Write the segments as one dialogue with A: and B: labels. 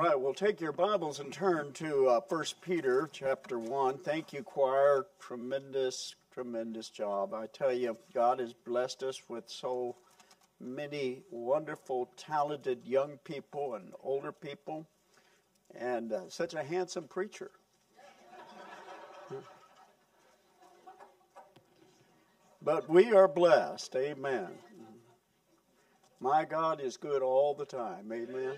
A: right, we'll take your Bibles and turn to uh, 1 Peter chapter 1. Thank you, choir. Tremendous, tremendous job. I tell you, God has blessed us with so many wonderful, talented young people and older people, and uh, such a handsome preacher. but we are blessed. Amen. My God is good all the time. Amen.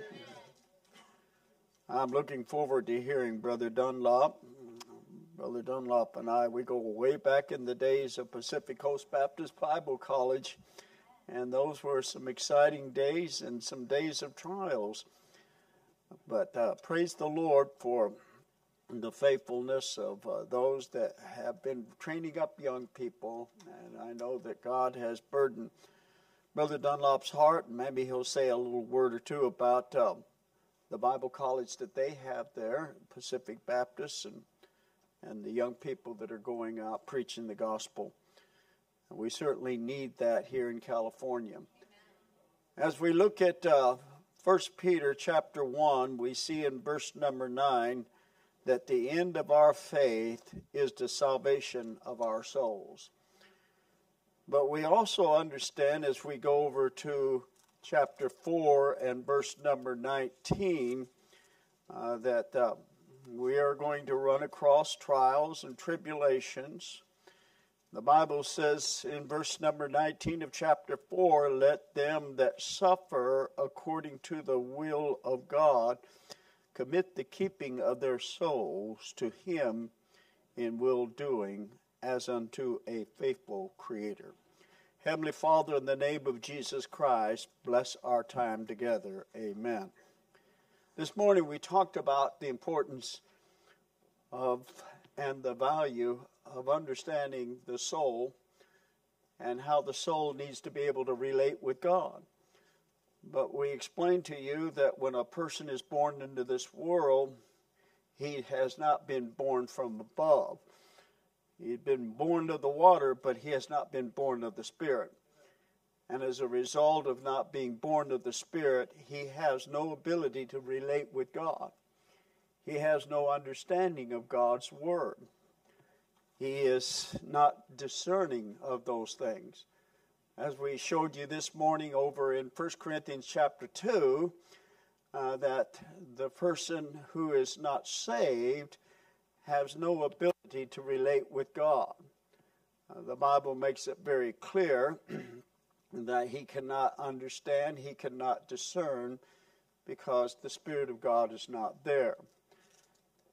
A: I'm looking forward to hearing Brother Dunlop. Brother Dunlop and I, we go way back in the days of Pacific Coast Baptist Bible College, and those were some exciting days and some days of trials. But uh, praise the Lord for the faithfulness of uh, those that have been training up young people, and I know that God has burdened Brother Dunlop's heart, and maybe he'll say a little word or two about. Um, the Bible college that they have there, Pacific Baptist, and and the young people that are going out preaching the gospel. And we certainly need that here in California. As we look at uh, 1 Peter chapter 1, we see in verse number 9 that the end of our faith is the salvation of our souls. But we also understand as we go over to chapter 4 and verse number 19 uh, that uh, we are going to run across trials and tribulations. The Bible says in verse number 19 of chapter 4 let them that suffer according to the will of God commit the keeping of their souls to Him in will doing as unto a faithful Creator. Heavenly Father, in the name of Jesus Christ, bless our time together. Amen. This morning we talked about the importance of and the value of understanding the soul and how the soul needs to be able to relate with God. But we explained to you that when a person is born into this world, he has not been born from above. He'd been born of the water, but he has not been born of the Spirit. And as a result of not being born of the Spirit, he has no ability to relate with God. He has no understanding of God's Word. He is not discerning of those things. As we showed you this morning over in 1 Corinthians chapter 2, uh, that the person who is not saved has no ability to relate with God. Uh, the Bible makes it very clear that he cannot understand, he cannot discern, because the Spirit of God is not there.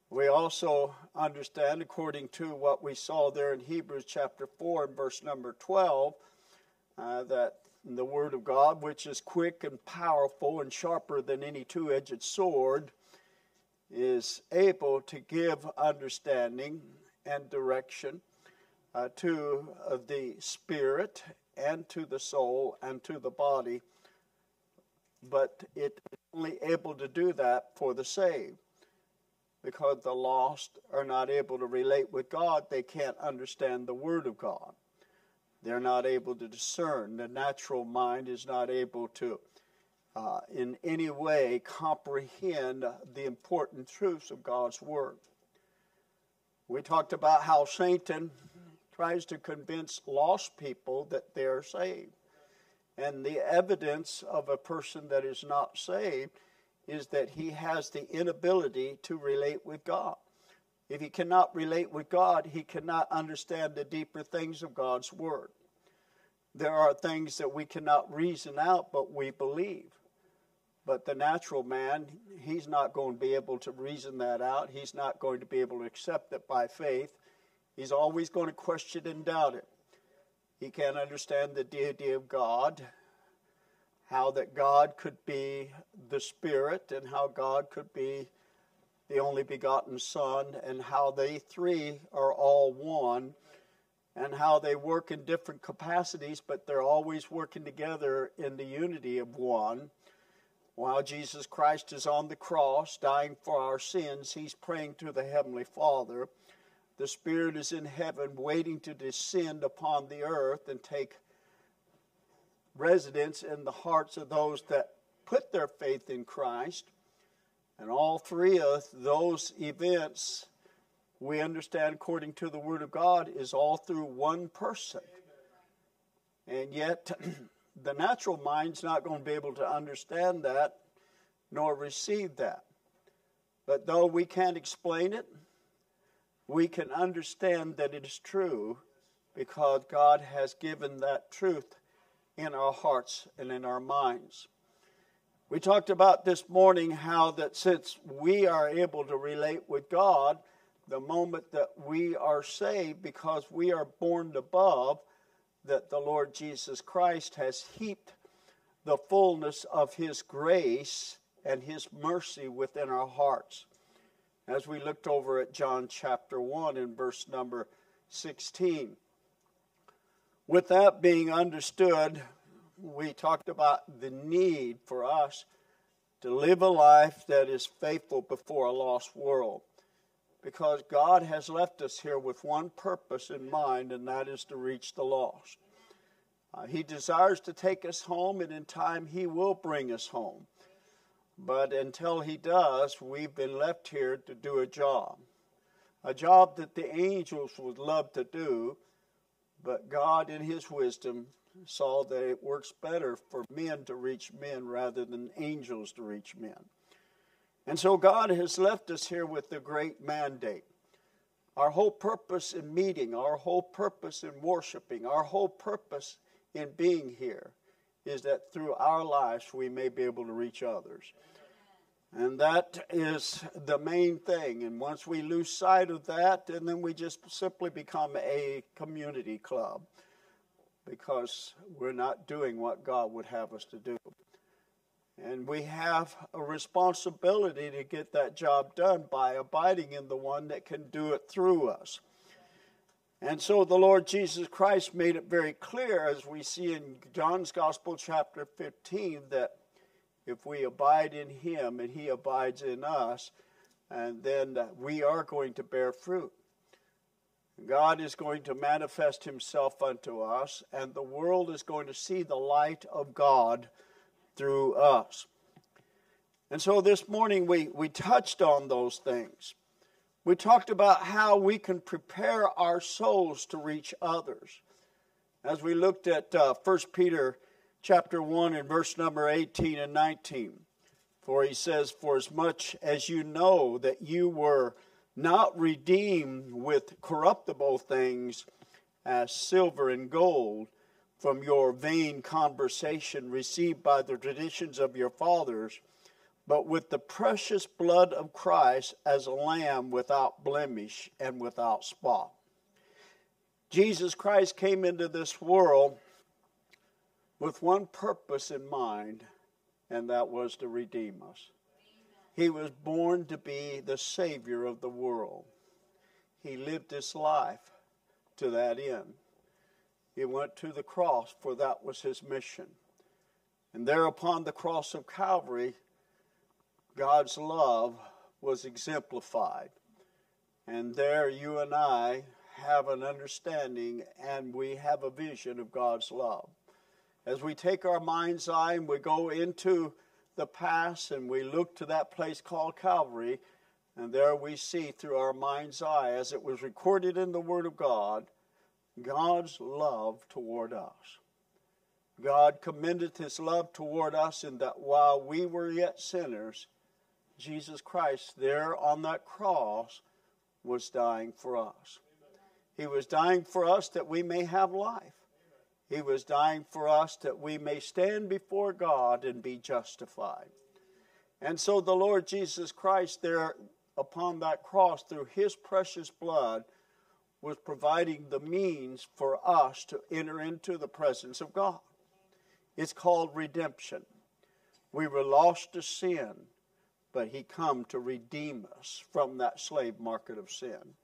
A: We also understand, according to what we saw there in Hebrews chapter 4 and verse number 12, uh, that the Word of God, which is quick and powerful and sharper than any two edged sword, is able to give understanding and direction uh, to uh, the spirit and to the soul and to the body, but it is only able to do that for the saved. Because the lost are not able to relate with God, they can't understand the Word of God. They're not able to discern. The natural mind is not able to uh, in any way comprehend the important truths of God's Word. We talked about how Satan tries to convince lost people that they're saved. And the evidence of a person that is not saved is that he has the inability to relate with God. If he cannot relate with God, he cannot understand the deeper things of God's Word. There are things that we cannot reason out, but we believe. But the natural man, he's not going to be able to reason that out. He's not going to be able to accept it by faith. He's always going to question and doubt it. He can't understand the deity of God, how that God could be the Spirit, and how God could be the only begotten Son, and how they three are all one, and how they work in different capacities, but they're always working together in the unity of one. While Jesus Christ is on the cross, dying for our sins, he's praying to the Heavenly Father. The Spirit is in heaven, waiting to descend upon the earth and take residence in the hearts of those that put their faith in Christ. And all three of those events, we understand according to the Word of God, is all through one person. And yet, the natural mind's not going to be able to understand that nor receive that. But though we can't explain it, we can understand that it is true because God has given that truth in our hearts and in our minds. We talked about this morning how that since we are able to relate with God the moment that we are saved because we are born above, that the Lord Jesus Christ has heaped the fullness of His grace and His mercy within our hearts. As we looked over at John chapter 1 in verse number 16. With that being understood, we talked about the need for us to live a life that is faithful before a lost world. Because God has left us here with one purpose in mind, and that is to reach the lost. Uh, he desires to take us home, and in time, He will bring us home. But until He does, we've been left here to do a job. A job that the angels would love to do, but God, in His wisdom, saw that it works better for men to reach men rather than angels to reach men. And so God has left us here with the great mandate. Our whole purpose in meeting, our whole purpose in worshiping, our whole purpose in being here is that through our lives we may be able to reach others. And that is the main thing. And once we lose sight of that, and then we just simply become a community club because we're not doing what God would have us to do. And we have a responsibility to get that job done by abiding in the one that can do it through us. And so the Lord Jesus Christ made it very clear, as we see in John's Gospel, chapter 15, that if we abide in Him and He abides in us, and then we are going to bear fruit. God is going to manifest himself unto us, and the world is going to see the light of God through us. And so this morning we, we touched on those things. We talked about how we can prepare our souls to reach others. As we looked at uh, 1 Peter chapter 1 and verse number 18 and 19. For he says, For as much as you know that you were not redeemed with corruptible things as silver and gold from your vain conversation received by the traditions of your fathers, but with the precious blood of Christ as a lamb without blemish and without spot. Jesus Christ came into this world with one purpose in mind, and that was to redeem us. He was born to be the Savior of the world. He lived his life to that end. He went to the cross, for that was his mission. And there upon the cross of Calvary, God's love was exemplified. And there you and I have an understanding and we have a vision of God's love. As we take our mind's eye and we go into the past and we look to that place called Calvary, and there we see through our mind's eye, as it was recorded in the Word of God, God's love toward us. God commended his love toward us in that while we were yet sinners, Jesus Christ there on that cross was dying for us. He was dying for us that we may have life. He was dying for us that we may stand before God and be justified. And so the Lord Jesus Christ, there upon that cross, through his precious blood, was providing the means for us to enter into the presence of God. It's called redemption. We were lost to sin, but he come to redeem us from that slave market of sin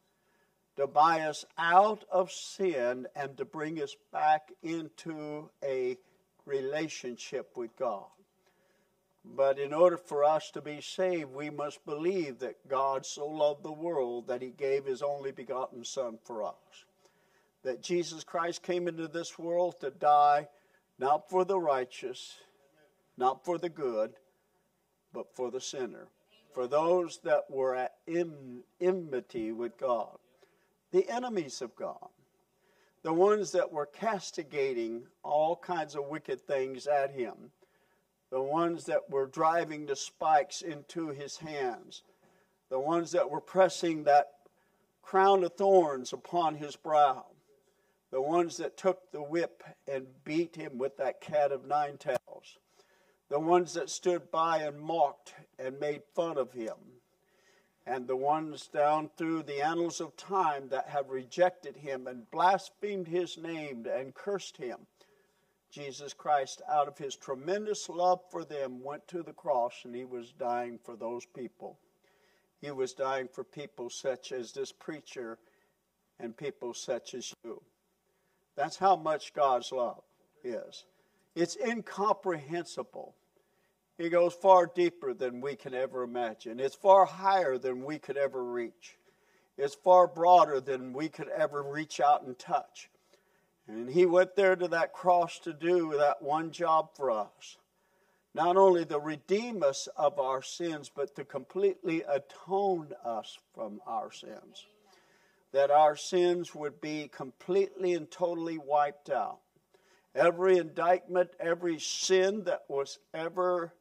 A: to buy us out of sin and to bring us back into a relationship with God. But in order for us to be saved, we must believe that God so loved the world that he gave his only begotten Son for us. That Jesus Christ came into this world to die not for the righteous, not for the good, but for the sinner. for those that were at enmity with God, the enemies of God, the ones that were castigating all kinds of wicked things at him, the ones that were driving the spikes into his hands, the ones that were pressing that crown of thorns upon his brow, the ones that took the whip and beat him with that cat of nine tails. The ones that stood by and mocked and made fun of him, and the ones down through the annals of time that have rejected him and blasphemed his name and cursed him. Jesus Christ, out of his tremendous love for them, went to the cross and he was dying for those people. He was dying for people such as this preacher and people such as you. That's how much God's love is. It's incomprehensible. It goes far deeper than we can ever imagine. It's far higher than we could ever reach. It's far broader than we could ever reach out and touch. And he went there to that cross to do that one job for us. Not only to redeem us of our sins, but to completely atone us from our sins. That our sins would be completely and totally wiped out every indictment, every sin that was ever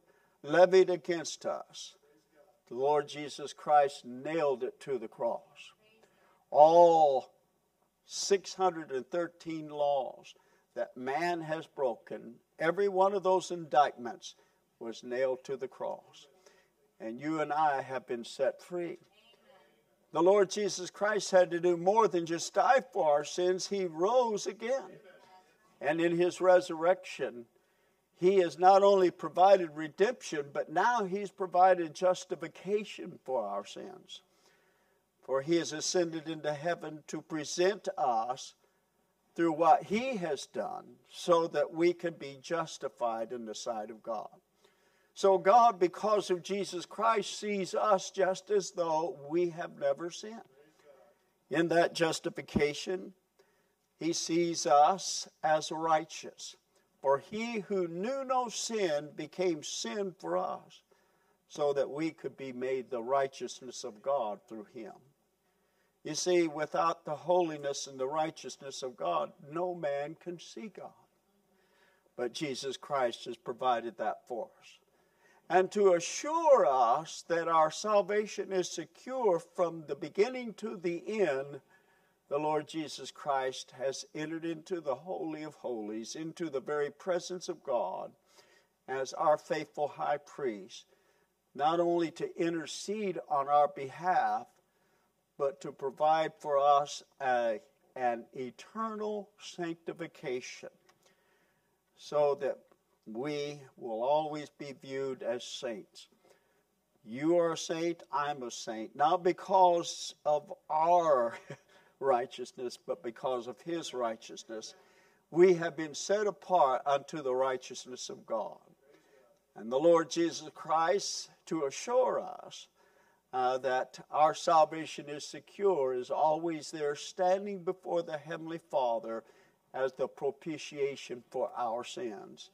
A: levied against us, the Lord Jesus Christ nailed it to the cross. All 613 laws that man has broken, every one of those indictments was nailed to the cross. And you and I have been set free. The Lord Jesus Christ had to do more than just die for our sins, He rose again. And in his resurrection, he has not only provided redemption, but now he's provided justification for our sins. For he has ascended into heaven to present us through what he has done so that we can be justified in the sight of God. So, God, because of Jesus Christ, sees us just as though we have never sinned. In that justification, he sees us as righteous. For he who knew no sin became sin for us, so that we could be made the righteousness of God through him. You see, without the holiness and the righteousness of God, no man can see God. But Jesus Christ has provided that for us. And to assure us that our salvation is secure from the beginning to the end, the Lord Jesus Christ has entered into the Holy of Holies, into the very presence of God as our faithful high priest, not only to intercede on our behalf, but to provide for us a, an eternal sanctification so that we will always be viewed as saints. You are a saint, I'm a saint, not because of our righteousness, but because of his righteousness, we have been set apart unto the righteousness of God. And the Lord Jesus Christ, to assure us uh, that our salvation is secure, is always there standing before the Heavenly Father as the propitiation for our sins.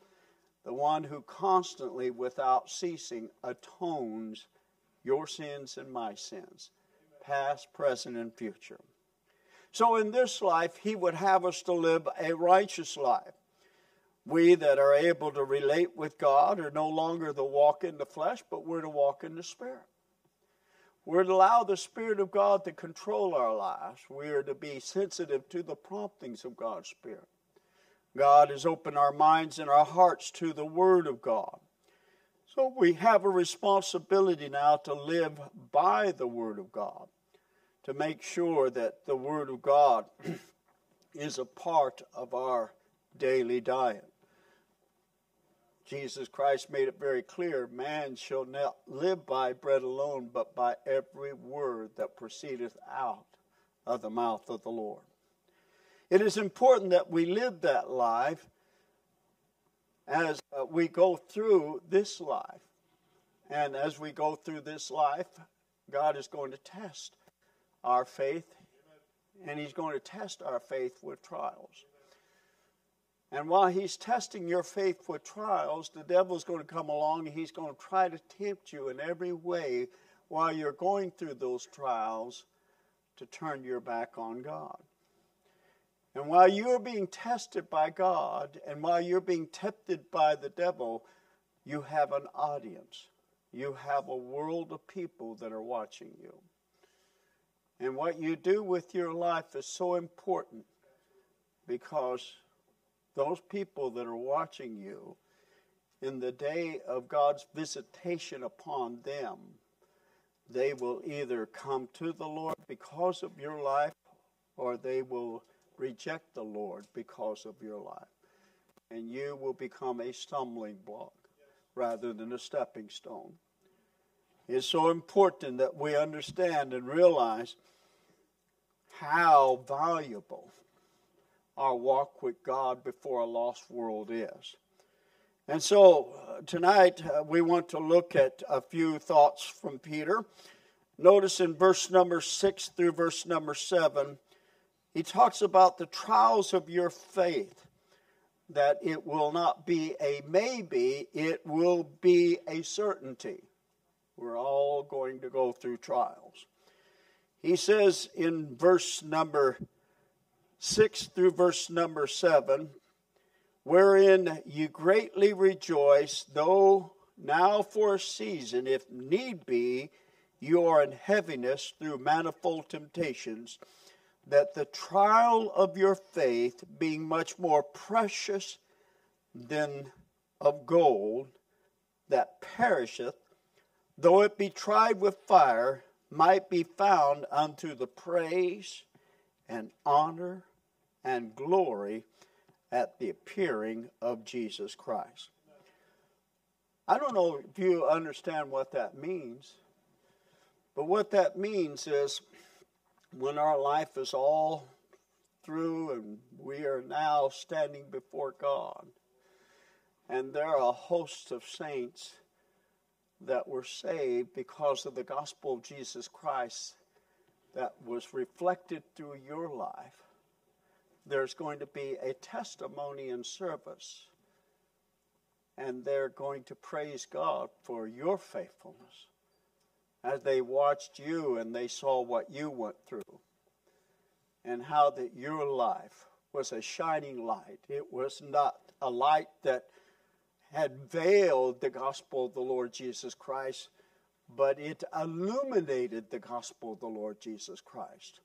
A: The one who constantly, without ceasing, atones your sins and my sins, past, present, and future. So in this life, He would have us to live a righteous life. We that are able to relate with God are no longer to walk in the flesh, but we're to walk in the Spirit. We're to allow the Spirit of God to control our lives. We are to be sensitive to the promptings of God's Spirit. God has opened our minds and our hearts to the Word of God. So we have a responsibility now to live by the Word of God to make sure that the Word of God is a part of our daily diet. Jesus Christ made it very clear man shall not live by bread alone, but by every word that proceedeth out of the mouth of the Lord. It is important that we live that life as uh, we go through this life. And as we go through this life, God is going to test our faith, and He's going to test our faith with trials. And while He's testing your faith for trials, the devil's going to come along and he's going to try to tempt you in every way while you're going through those trials to turn your back on God. And while you're being tested by God and while you're being tempted by the devil, you have an audience. You have a world of people that are watching you. And what you do with your life is so important because those people that are watching you in the day of God's visitation upon them, they will either come to the Lord because of your life or they will reject the Lord because of your life. And you will become a stumbling block rather than a stepping stone. It's so important that we understand and realize how valuable our walk with God before a lost world is. And so uh, tonight uh, we want to look at a few thoughts from Peter. Notice in verse number 6 through verse number 7, he talks about the trials of your faith, that it will not be a maybe, it will be a certainty. We're all going to go through trials. He says in verse number 6 through verse number 7 wherein you greatly rejoice, though now for a season, if need be, you are in heaviness through manifold temptations, that the trial of your faith, being much more precious than of gold that perisheth, though it be tried with fire, might be found unto the praise and honor and glory at the appearing of Jesus Christ. I don't know if you understand what that means, but what that means is when our life is all through and we are now standing before God, and there are a host of saints that were saved because of the gospel of Jesus Christ that was reflected through your life there's going to be a testimony and service. And they're going to praise God for your faithfulness as they watched you and they saw what you went through and how that your life was a shining light. It was not a light that had veiled the gospel of the Lord Jesus Christ, but it illuminated the gospel of the Lord Jesus Christ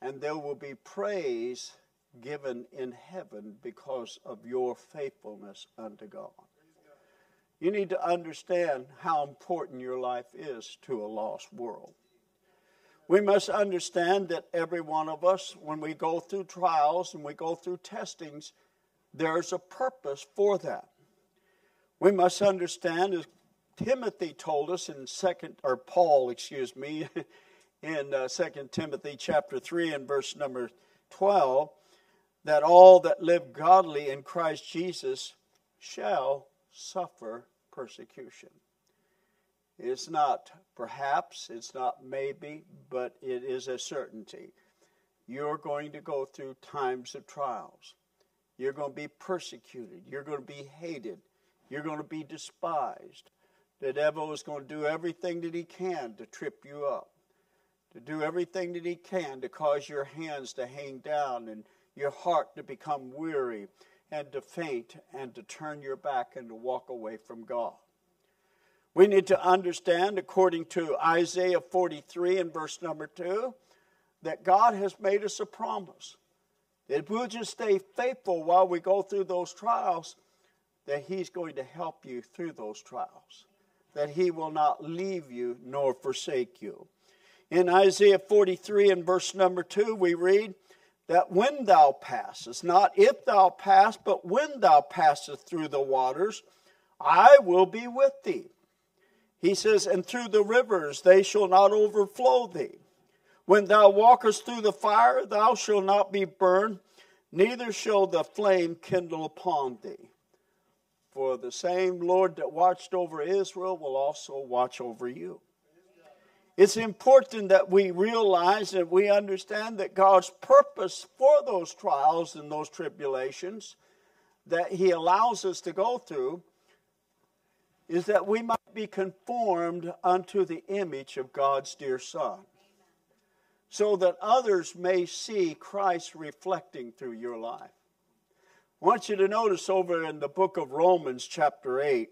A: and there will be praise given in heaven because of your faithfulness unto God. You need to understand how important your life is to a lost world. We must understand that every one of us, when we go through trials and we go through testings, there's a purpose for that. We must understand, as Timothy told us in second, or Paul, excuse me, in uh, 2 Timothy chapter 3 and verse number 12 that all that live godly in Christ Jesus shall suffer persecution. It's not perhaps, it's not maybe, but it is a certainty. You're going to go through times of trials. You're going to be persecuted. You're going to be hated. You're going to be despised. The devil is going to do everything that he can to trip you up to do everything that He can to cause your hands to hang down and your heart to become weary and to faint and to turn your back and to walk away from God. We need to understand, according to Isaiah 43 and verse number 2, that God has made us a promise. That if we'll just stay faithful while we go through those trials, that He's going to help you through those trials. That He will not leave you nor forsake you. In Isaiah 43 and verse number 2, we read that when thou passest, not if thou pass, but when thou passest through the waters, I will be with thee. He says, And through the rivers they shall not overflow thee. When thou walkest through the fire, thou shalt not be burned, neither shall the flame kindle upon thee. For the same Lord that watched over Israel will also watch over you. It's important that we realize and we understand that God's purpose for those trials and those tribulations that He allows us to go through is that we might be conformed unto the image of God's dear Son, so that others may see Christ reflecting through your life. I want you to notice over in the book of Romans, chapter 8.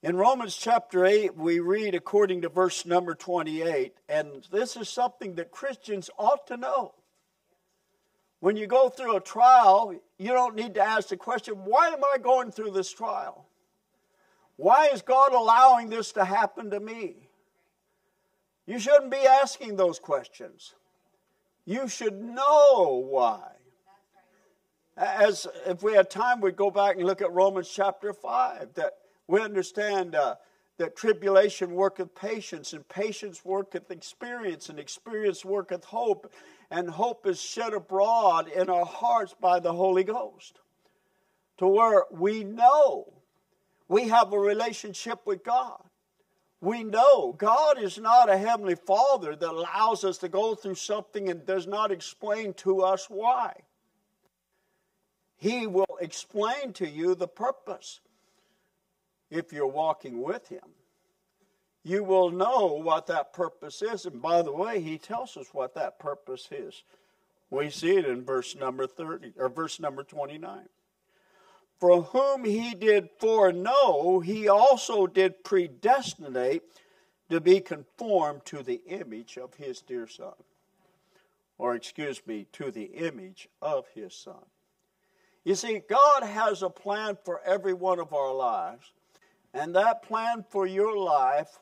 A: In Romans chapter 8, we read according to verse number 28, and this is something that Christians ought to know. When you go through a trial, you don't need to ask the question, why am I going through this trial? Why is God allowing this to happen to me? You shouldn't be asking those questions. You should know why. As if we had time, we'd go back and look at Romans chapter 5, that we understand uh, that tribulation worketh patience, and patience worketh experience, and experience worketh hope, and hope is shed abroad in our hearts by the Holy Ghost. To where we know we have a relationship with God. We know God is not a heavenly father that allows us to go through something and does not explain to us why. He will explain to you the purpose if you're walking with Him. You will know what that purpose is. And by the way, He tells us what that purpose is. We see it in verse number 30 or verse number 29. For whom he did foreknow, he also did predestinate to be conformed to the image of his dear Son. Or, excuse me, to the image of his Son. You see, God has a plan for every one of our lives, and that plan for your life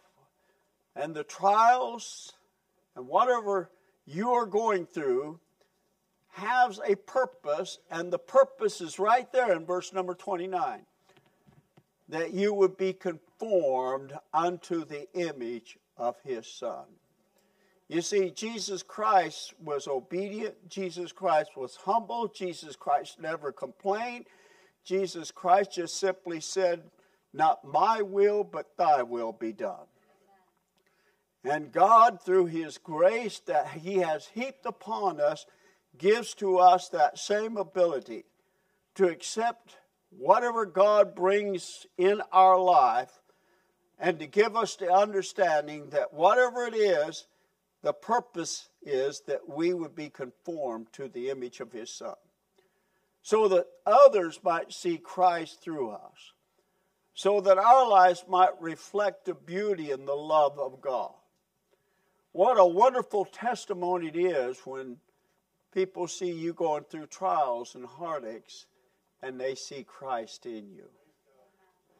A: and the trials and whatever you're going through has a purpose, and the purpose is right there in verse number 29 that you would be conformed unto the image of his Son. You see, Jesus Christ was obedient, Jesus Christ was humble, Jesus Christ never complained. Jesus Christ just simply said, Not my will, but thy will be done. And God, through his grace that he has heaped upon us, gives to us that same ability to accept whatever God brings in our life and to give us the understanding that whatever it is, the purpose is that we would be conformed to the image of His Son. So that others might see Christ through us. So that our lives might reflect the beauty and the love of God. What a wonderful testimony it is when People see you going through trials and heartaches, and they see Christ in you.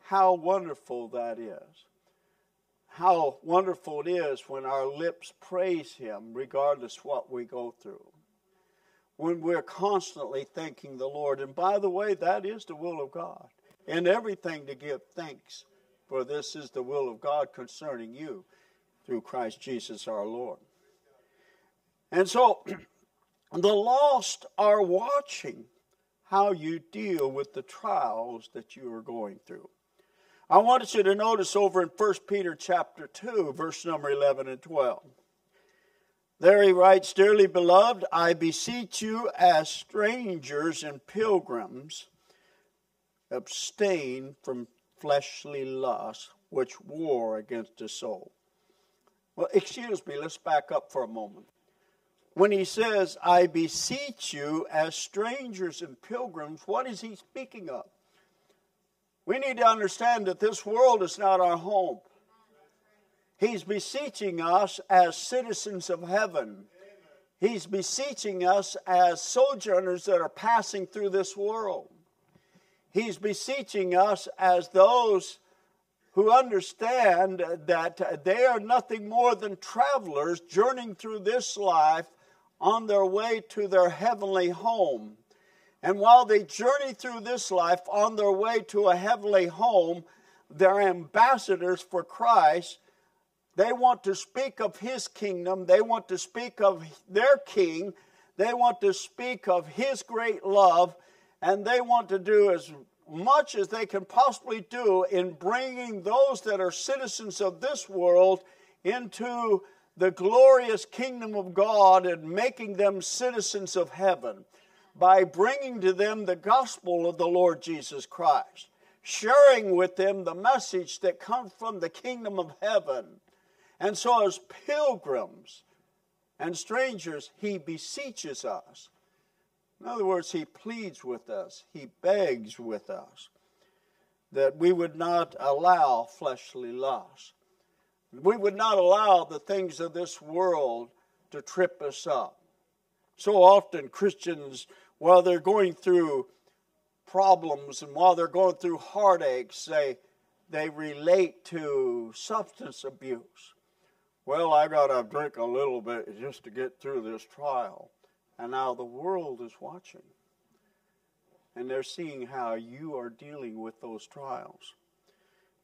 A: How wonderful that is. How wonderful it is when our lips praise Him, regardless what we go through. When we're constantly thanking the Lord. And by the way, that is the will of God. In everything to give thanks, for this is the will of God concerning you through Christ Jesus our Lord. And so, The lost are watching how you deal with the trials that you are going through. I wanted you to notice over in 1 Peter chapter 2, verse number 11 and 12. There he writes, Dearly beloved, I beseech you as strangers and pilgrims, abstain from fleshly lusts which war against the soul. Well, excuse me, let's back up for a moment when he says, I beseech you as strangers and pilgrims, what is he speaking of? We need to understand that this world is not our home. He's beseeching us as citizens of heaven. He's beseeching us as sojourners that are passing through this world. He's beseeching us as those who understand that they are nothing more than travelers journeying through this life on their way to their heavenly home. And while they journey through this life on their way to a heavenly home, they're ambassadors for Christ. They want to speak of His kingdom, they want to speak of their King, they want to speak of His great love, and they want to do as much as they can possibly do in bringing those that are citizens of this world into the glorious kingdom of God and making them citizens of heaven by bringing to them the gospel of the Lord Jesus Christ, sharing with them the message that comes from the kingdom of heaven. And so, as pilgrims and strangers, he beseeches us. In other words, he pleads with us, he begs with us that we would not allow fleshly lust. We would not allow the things of this world to trip us up. So often, Christians, while they're going through problems and while they're going through heartaches, they, they relate to substance abuse. Well, I got to drink a little bit just to get through this trial. And now the world is watching. And they're seeing how you are dealing with those trials.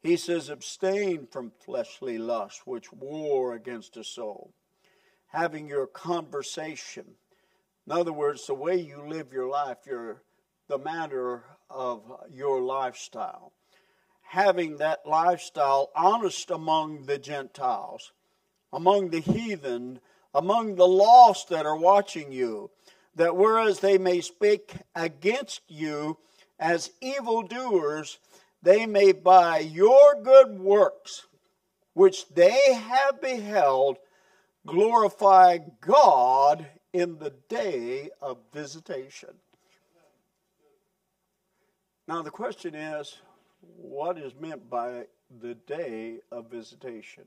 A: He says, abstain from fleshly lusts which war against the soul. Having your conversation. In other words, the way you live your life, your, the manner of your lifestyle. Having that lifestyle honest among the Gentiles, among the heathen, among the lost that are watching you, that whereas they may speak against you as evildoers, they may by your good works, which they have beheld, glorify God in the day of visitation. Now, the question is what is meant by the day of visitation?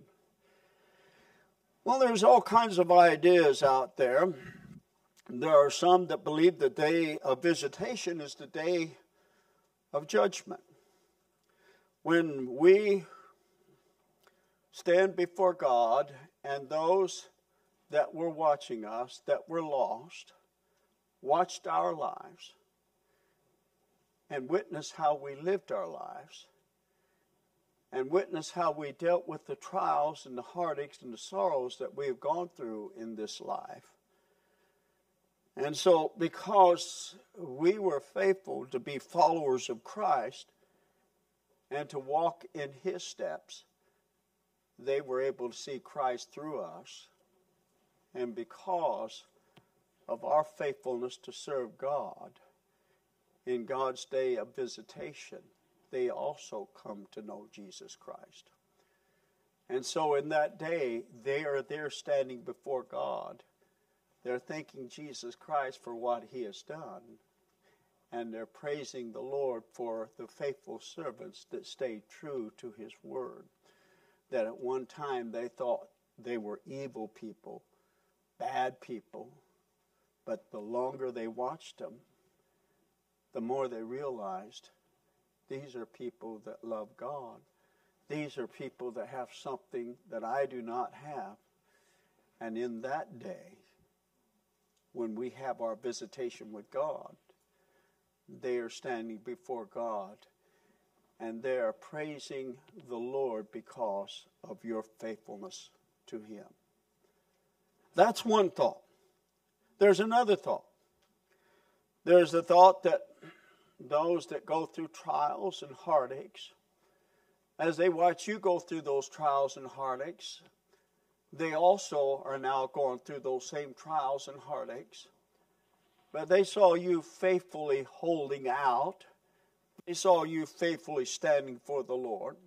A: Well, there's all kinds of ideas out there. There are some that believe the day of visitation is the day of judgment when we stand before God and those that were watching us, that were lost, watched our lives and witnessed how we lived our lives and witness how we dealt with the trials and the heartaches and the sorrows that we have gone through in this life. And so, because we were faithful to be followers of Christ, and to walk in his steps, they were able to see Christ through us. And because of our faithfulness to serve God in God's day of visitation, they also come to know Jesus Christ. And so in that day, they are there standing before God. They're thanking Jesus Christ for what he has done and they're praising the Lord for the faithful servants that stayed true to his word. That at one time they thought they were evil people, bad people, but the longer they watched them, the more they realized these are people that love God. These are people that have something that I do not have. And in that day, when we have our visitation with God, they are standing before God and they are praising the Lord because of your faithfulness to Him. That's one thought. There's another thought. There's the thought that those that go through trials and heartaches, as they watch you go through those trials and heartaches, they also are now going through those same trials and heartaches. But they saw you faithfully holding out. They saw you faithfully standing for the Lord.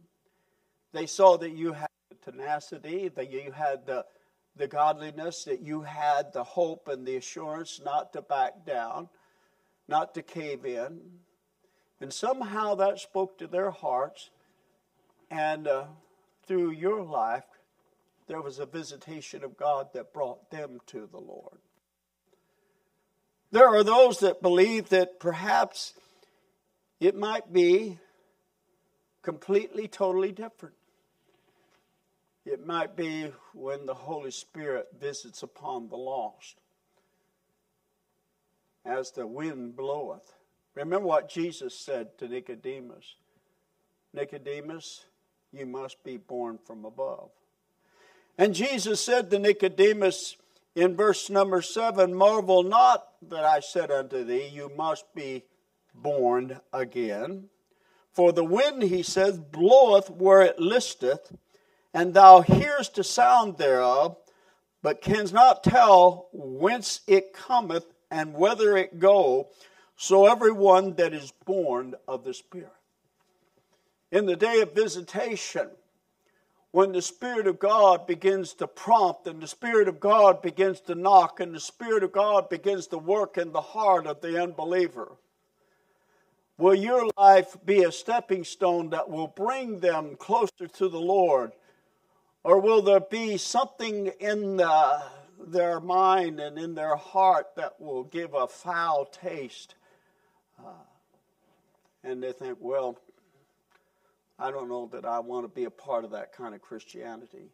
A: They saw that you had the tenacity, that you had the, the godliness, that you had the hope and the assurance not to back down, not to cave in. And somehow that spoke to their hearts. And uh, through your life, there was a visitation of God that brought them to the Lord. There are those that believe that perhaps it might be completely, totally different. It might be when the Holy Spirit visits upon the lost as the wind bloweth. Remember what Jesus said to Nicodemus Nicodemus, you must be born from above. And Jesus said to Nicodemus, in verse number seven, marvel not that I said unto thee, you must be born again. For the wind, he says, bloweth where it listeth, and thou hearest the sound thereof, but canst not tell whence it cometh and whither it go. So every one that is born of the Spirit. In the day of visitation, when the Spirit of God begins to prompt and the Spirit of God begins to knock and the Spirit of God begins to work in the heart of the unbeliever, will your life be a stepping stone that will bring them closer to the Lord? Or will there be something in the, their mind and in their heart that will give a foul taste? Uh, and they think, well, I don't know that I want to be a part of that kind of Christianity.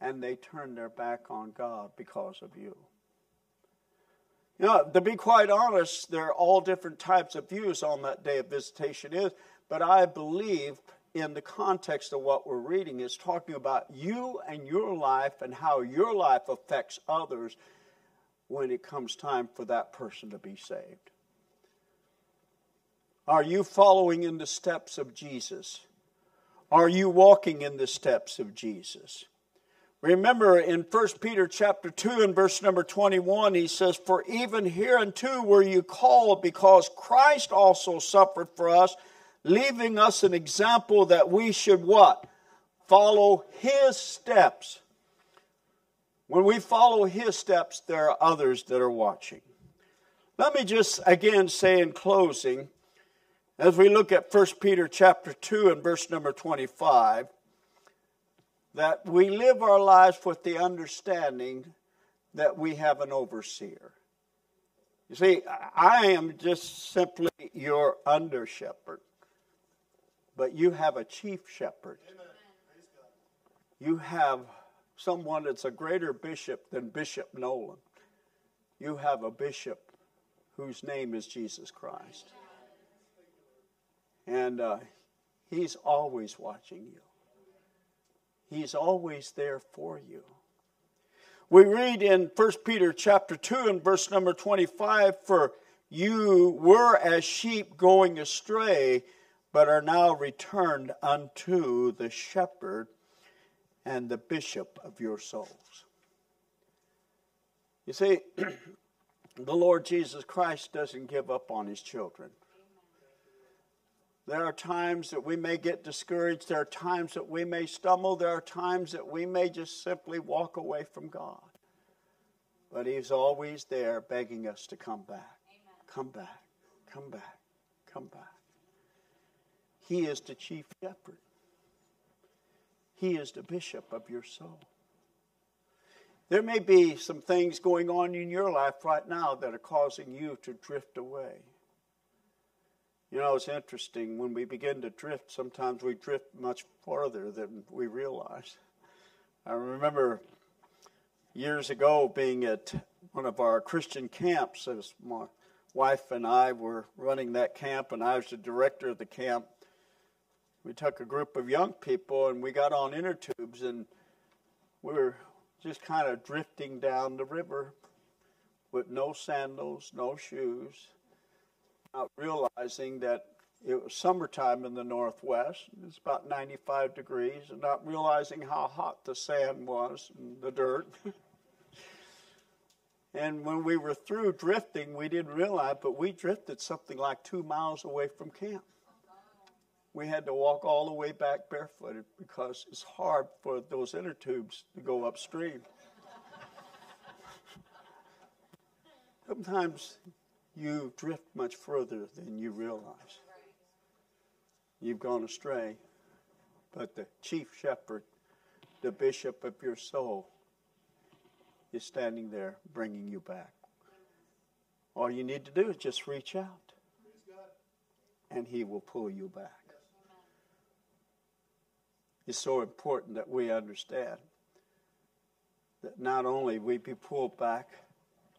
A: And they turn their back on God because of you. You know, to be quite honest, there are all different types of views on that day of visitation is, but I believe in the context of what we're reading is talking about you and your life and how your life affects others when it comes time for that person to be saved. Are you following in the steps of Jesus? Are you walking in the steps of Jesus? Remember in 1 Peter chapter 2 and verse number 21, he says, For even hereunto were you called, because Christ also suffered for us, leaving us an example that we should what? Follow his steps. When we follow his steps, there are others that are watching. Let me just again say in closing as we look at 1 Peter chapter 2 and verse number 25, that we live our lives with the understanding that we have an overseer. You see, I am just simply your under shepherd, but you have a chief shepherd. You have someone that's a greater bishop than Bishop Nolan. You have a bishop whose name is Jesus Christ. And uh, He's always watching you, He's always there for you. We read in 1 Peter chapter 2 and verse number 25 For you were as sheep going astray, but are now returned unto the shepherd and the bishop of your souls. You see, the Lord Jesus Christ doesn't give up on his children. There are times that we may get discouraged. There are times that we may stumble. There are times that we may just simply walk away from God. But He's always there begging us to come back. Amen. Come back. Come back. Come back. He is the chief shepherd, He is the bishop of your soul. There may be some things going on in your life right now that are causing you to drift away. You know, it's interesting. When we begin to drift, sometimes we drift much farther than we realize. I remember years ago being at one of our Christian camps as my wife and I were running that camp, and I was the director of the camp. We took a group of young people and we got on inner tubes, and we were just kind of drifting down the river with no sandals, no shoes not realizing that it was summertime in the northwest. It's about 95 degrees, and not realizing how hot the sand was and the dirt. and when we were through drifting, we didn't realize, but we drifted something like two miles away from camp. We had to walk all the way back barefooted because it's hard for those inner tubes to go upstream. Sometimes you drift much further than you realize. You've gone astray, but the chief shepherd, the bishop of your soul, is standing there bringing you back. All you need to do is just reach out, and he will pull you back. It's so important that we understand that not only we be pulled back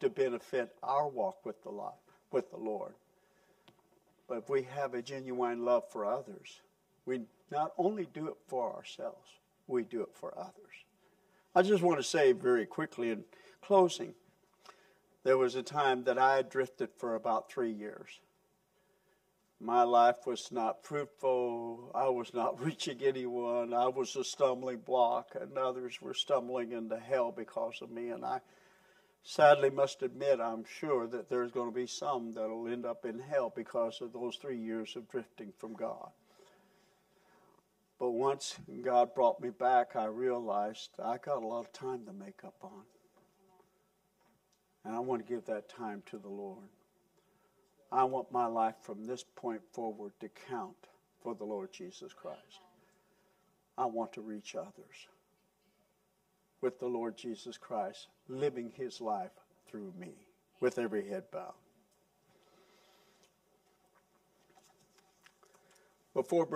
A: to benefit our walk with the Lord, with the Lord. But if we have a genuine love for others, we not only do it for ourselves, we do it for others. I just want to say very quickly in closing there was a time that I drifted for about three years. My life was not fruitful. I was not reaching anyone. I was a stumbling block, and others were stumbling into hell because of me. And I sadly must admit, I'm sure that there's going to be some that'll end up in hell because of those three years of drifting from God. But once God brought me back, I realized I got a lot of time to make up on. And I want to give that time to the Lord. I want my life from this point forward to count for the Lord Jesus Christ. I want to reach others with the Lord Jesus Christ, living his life through me, with every head bowed. Before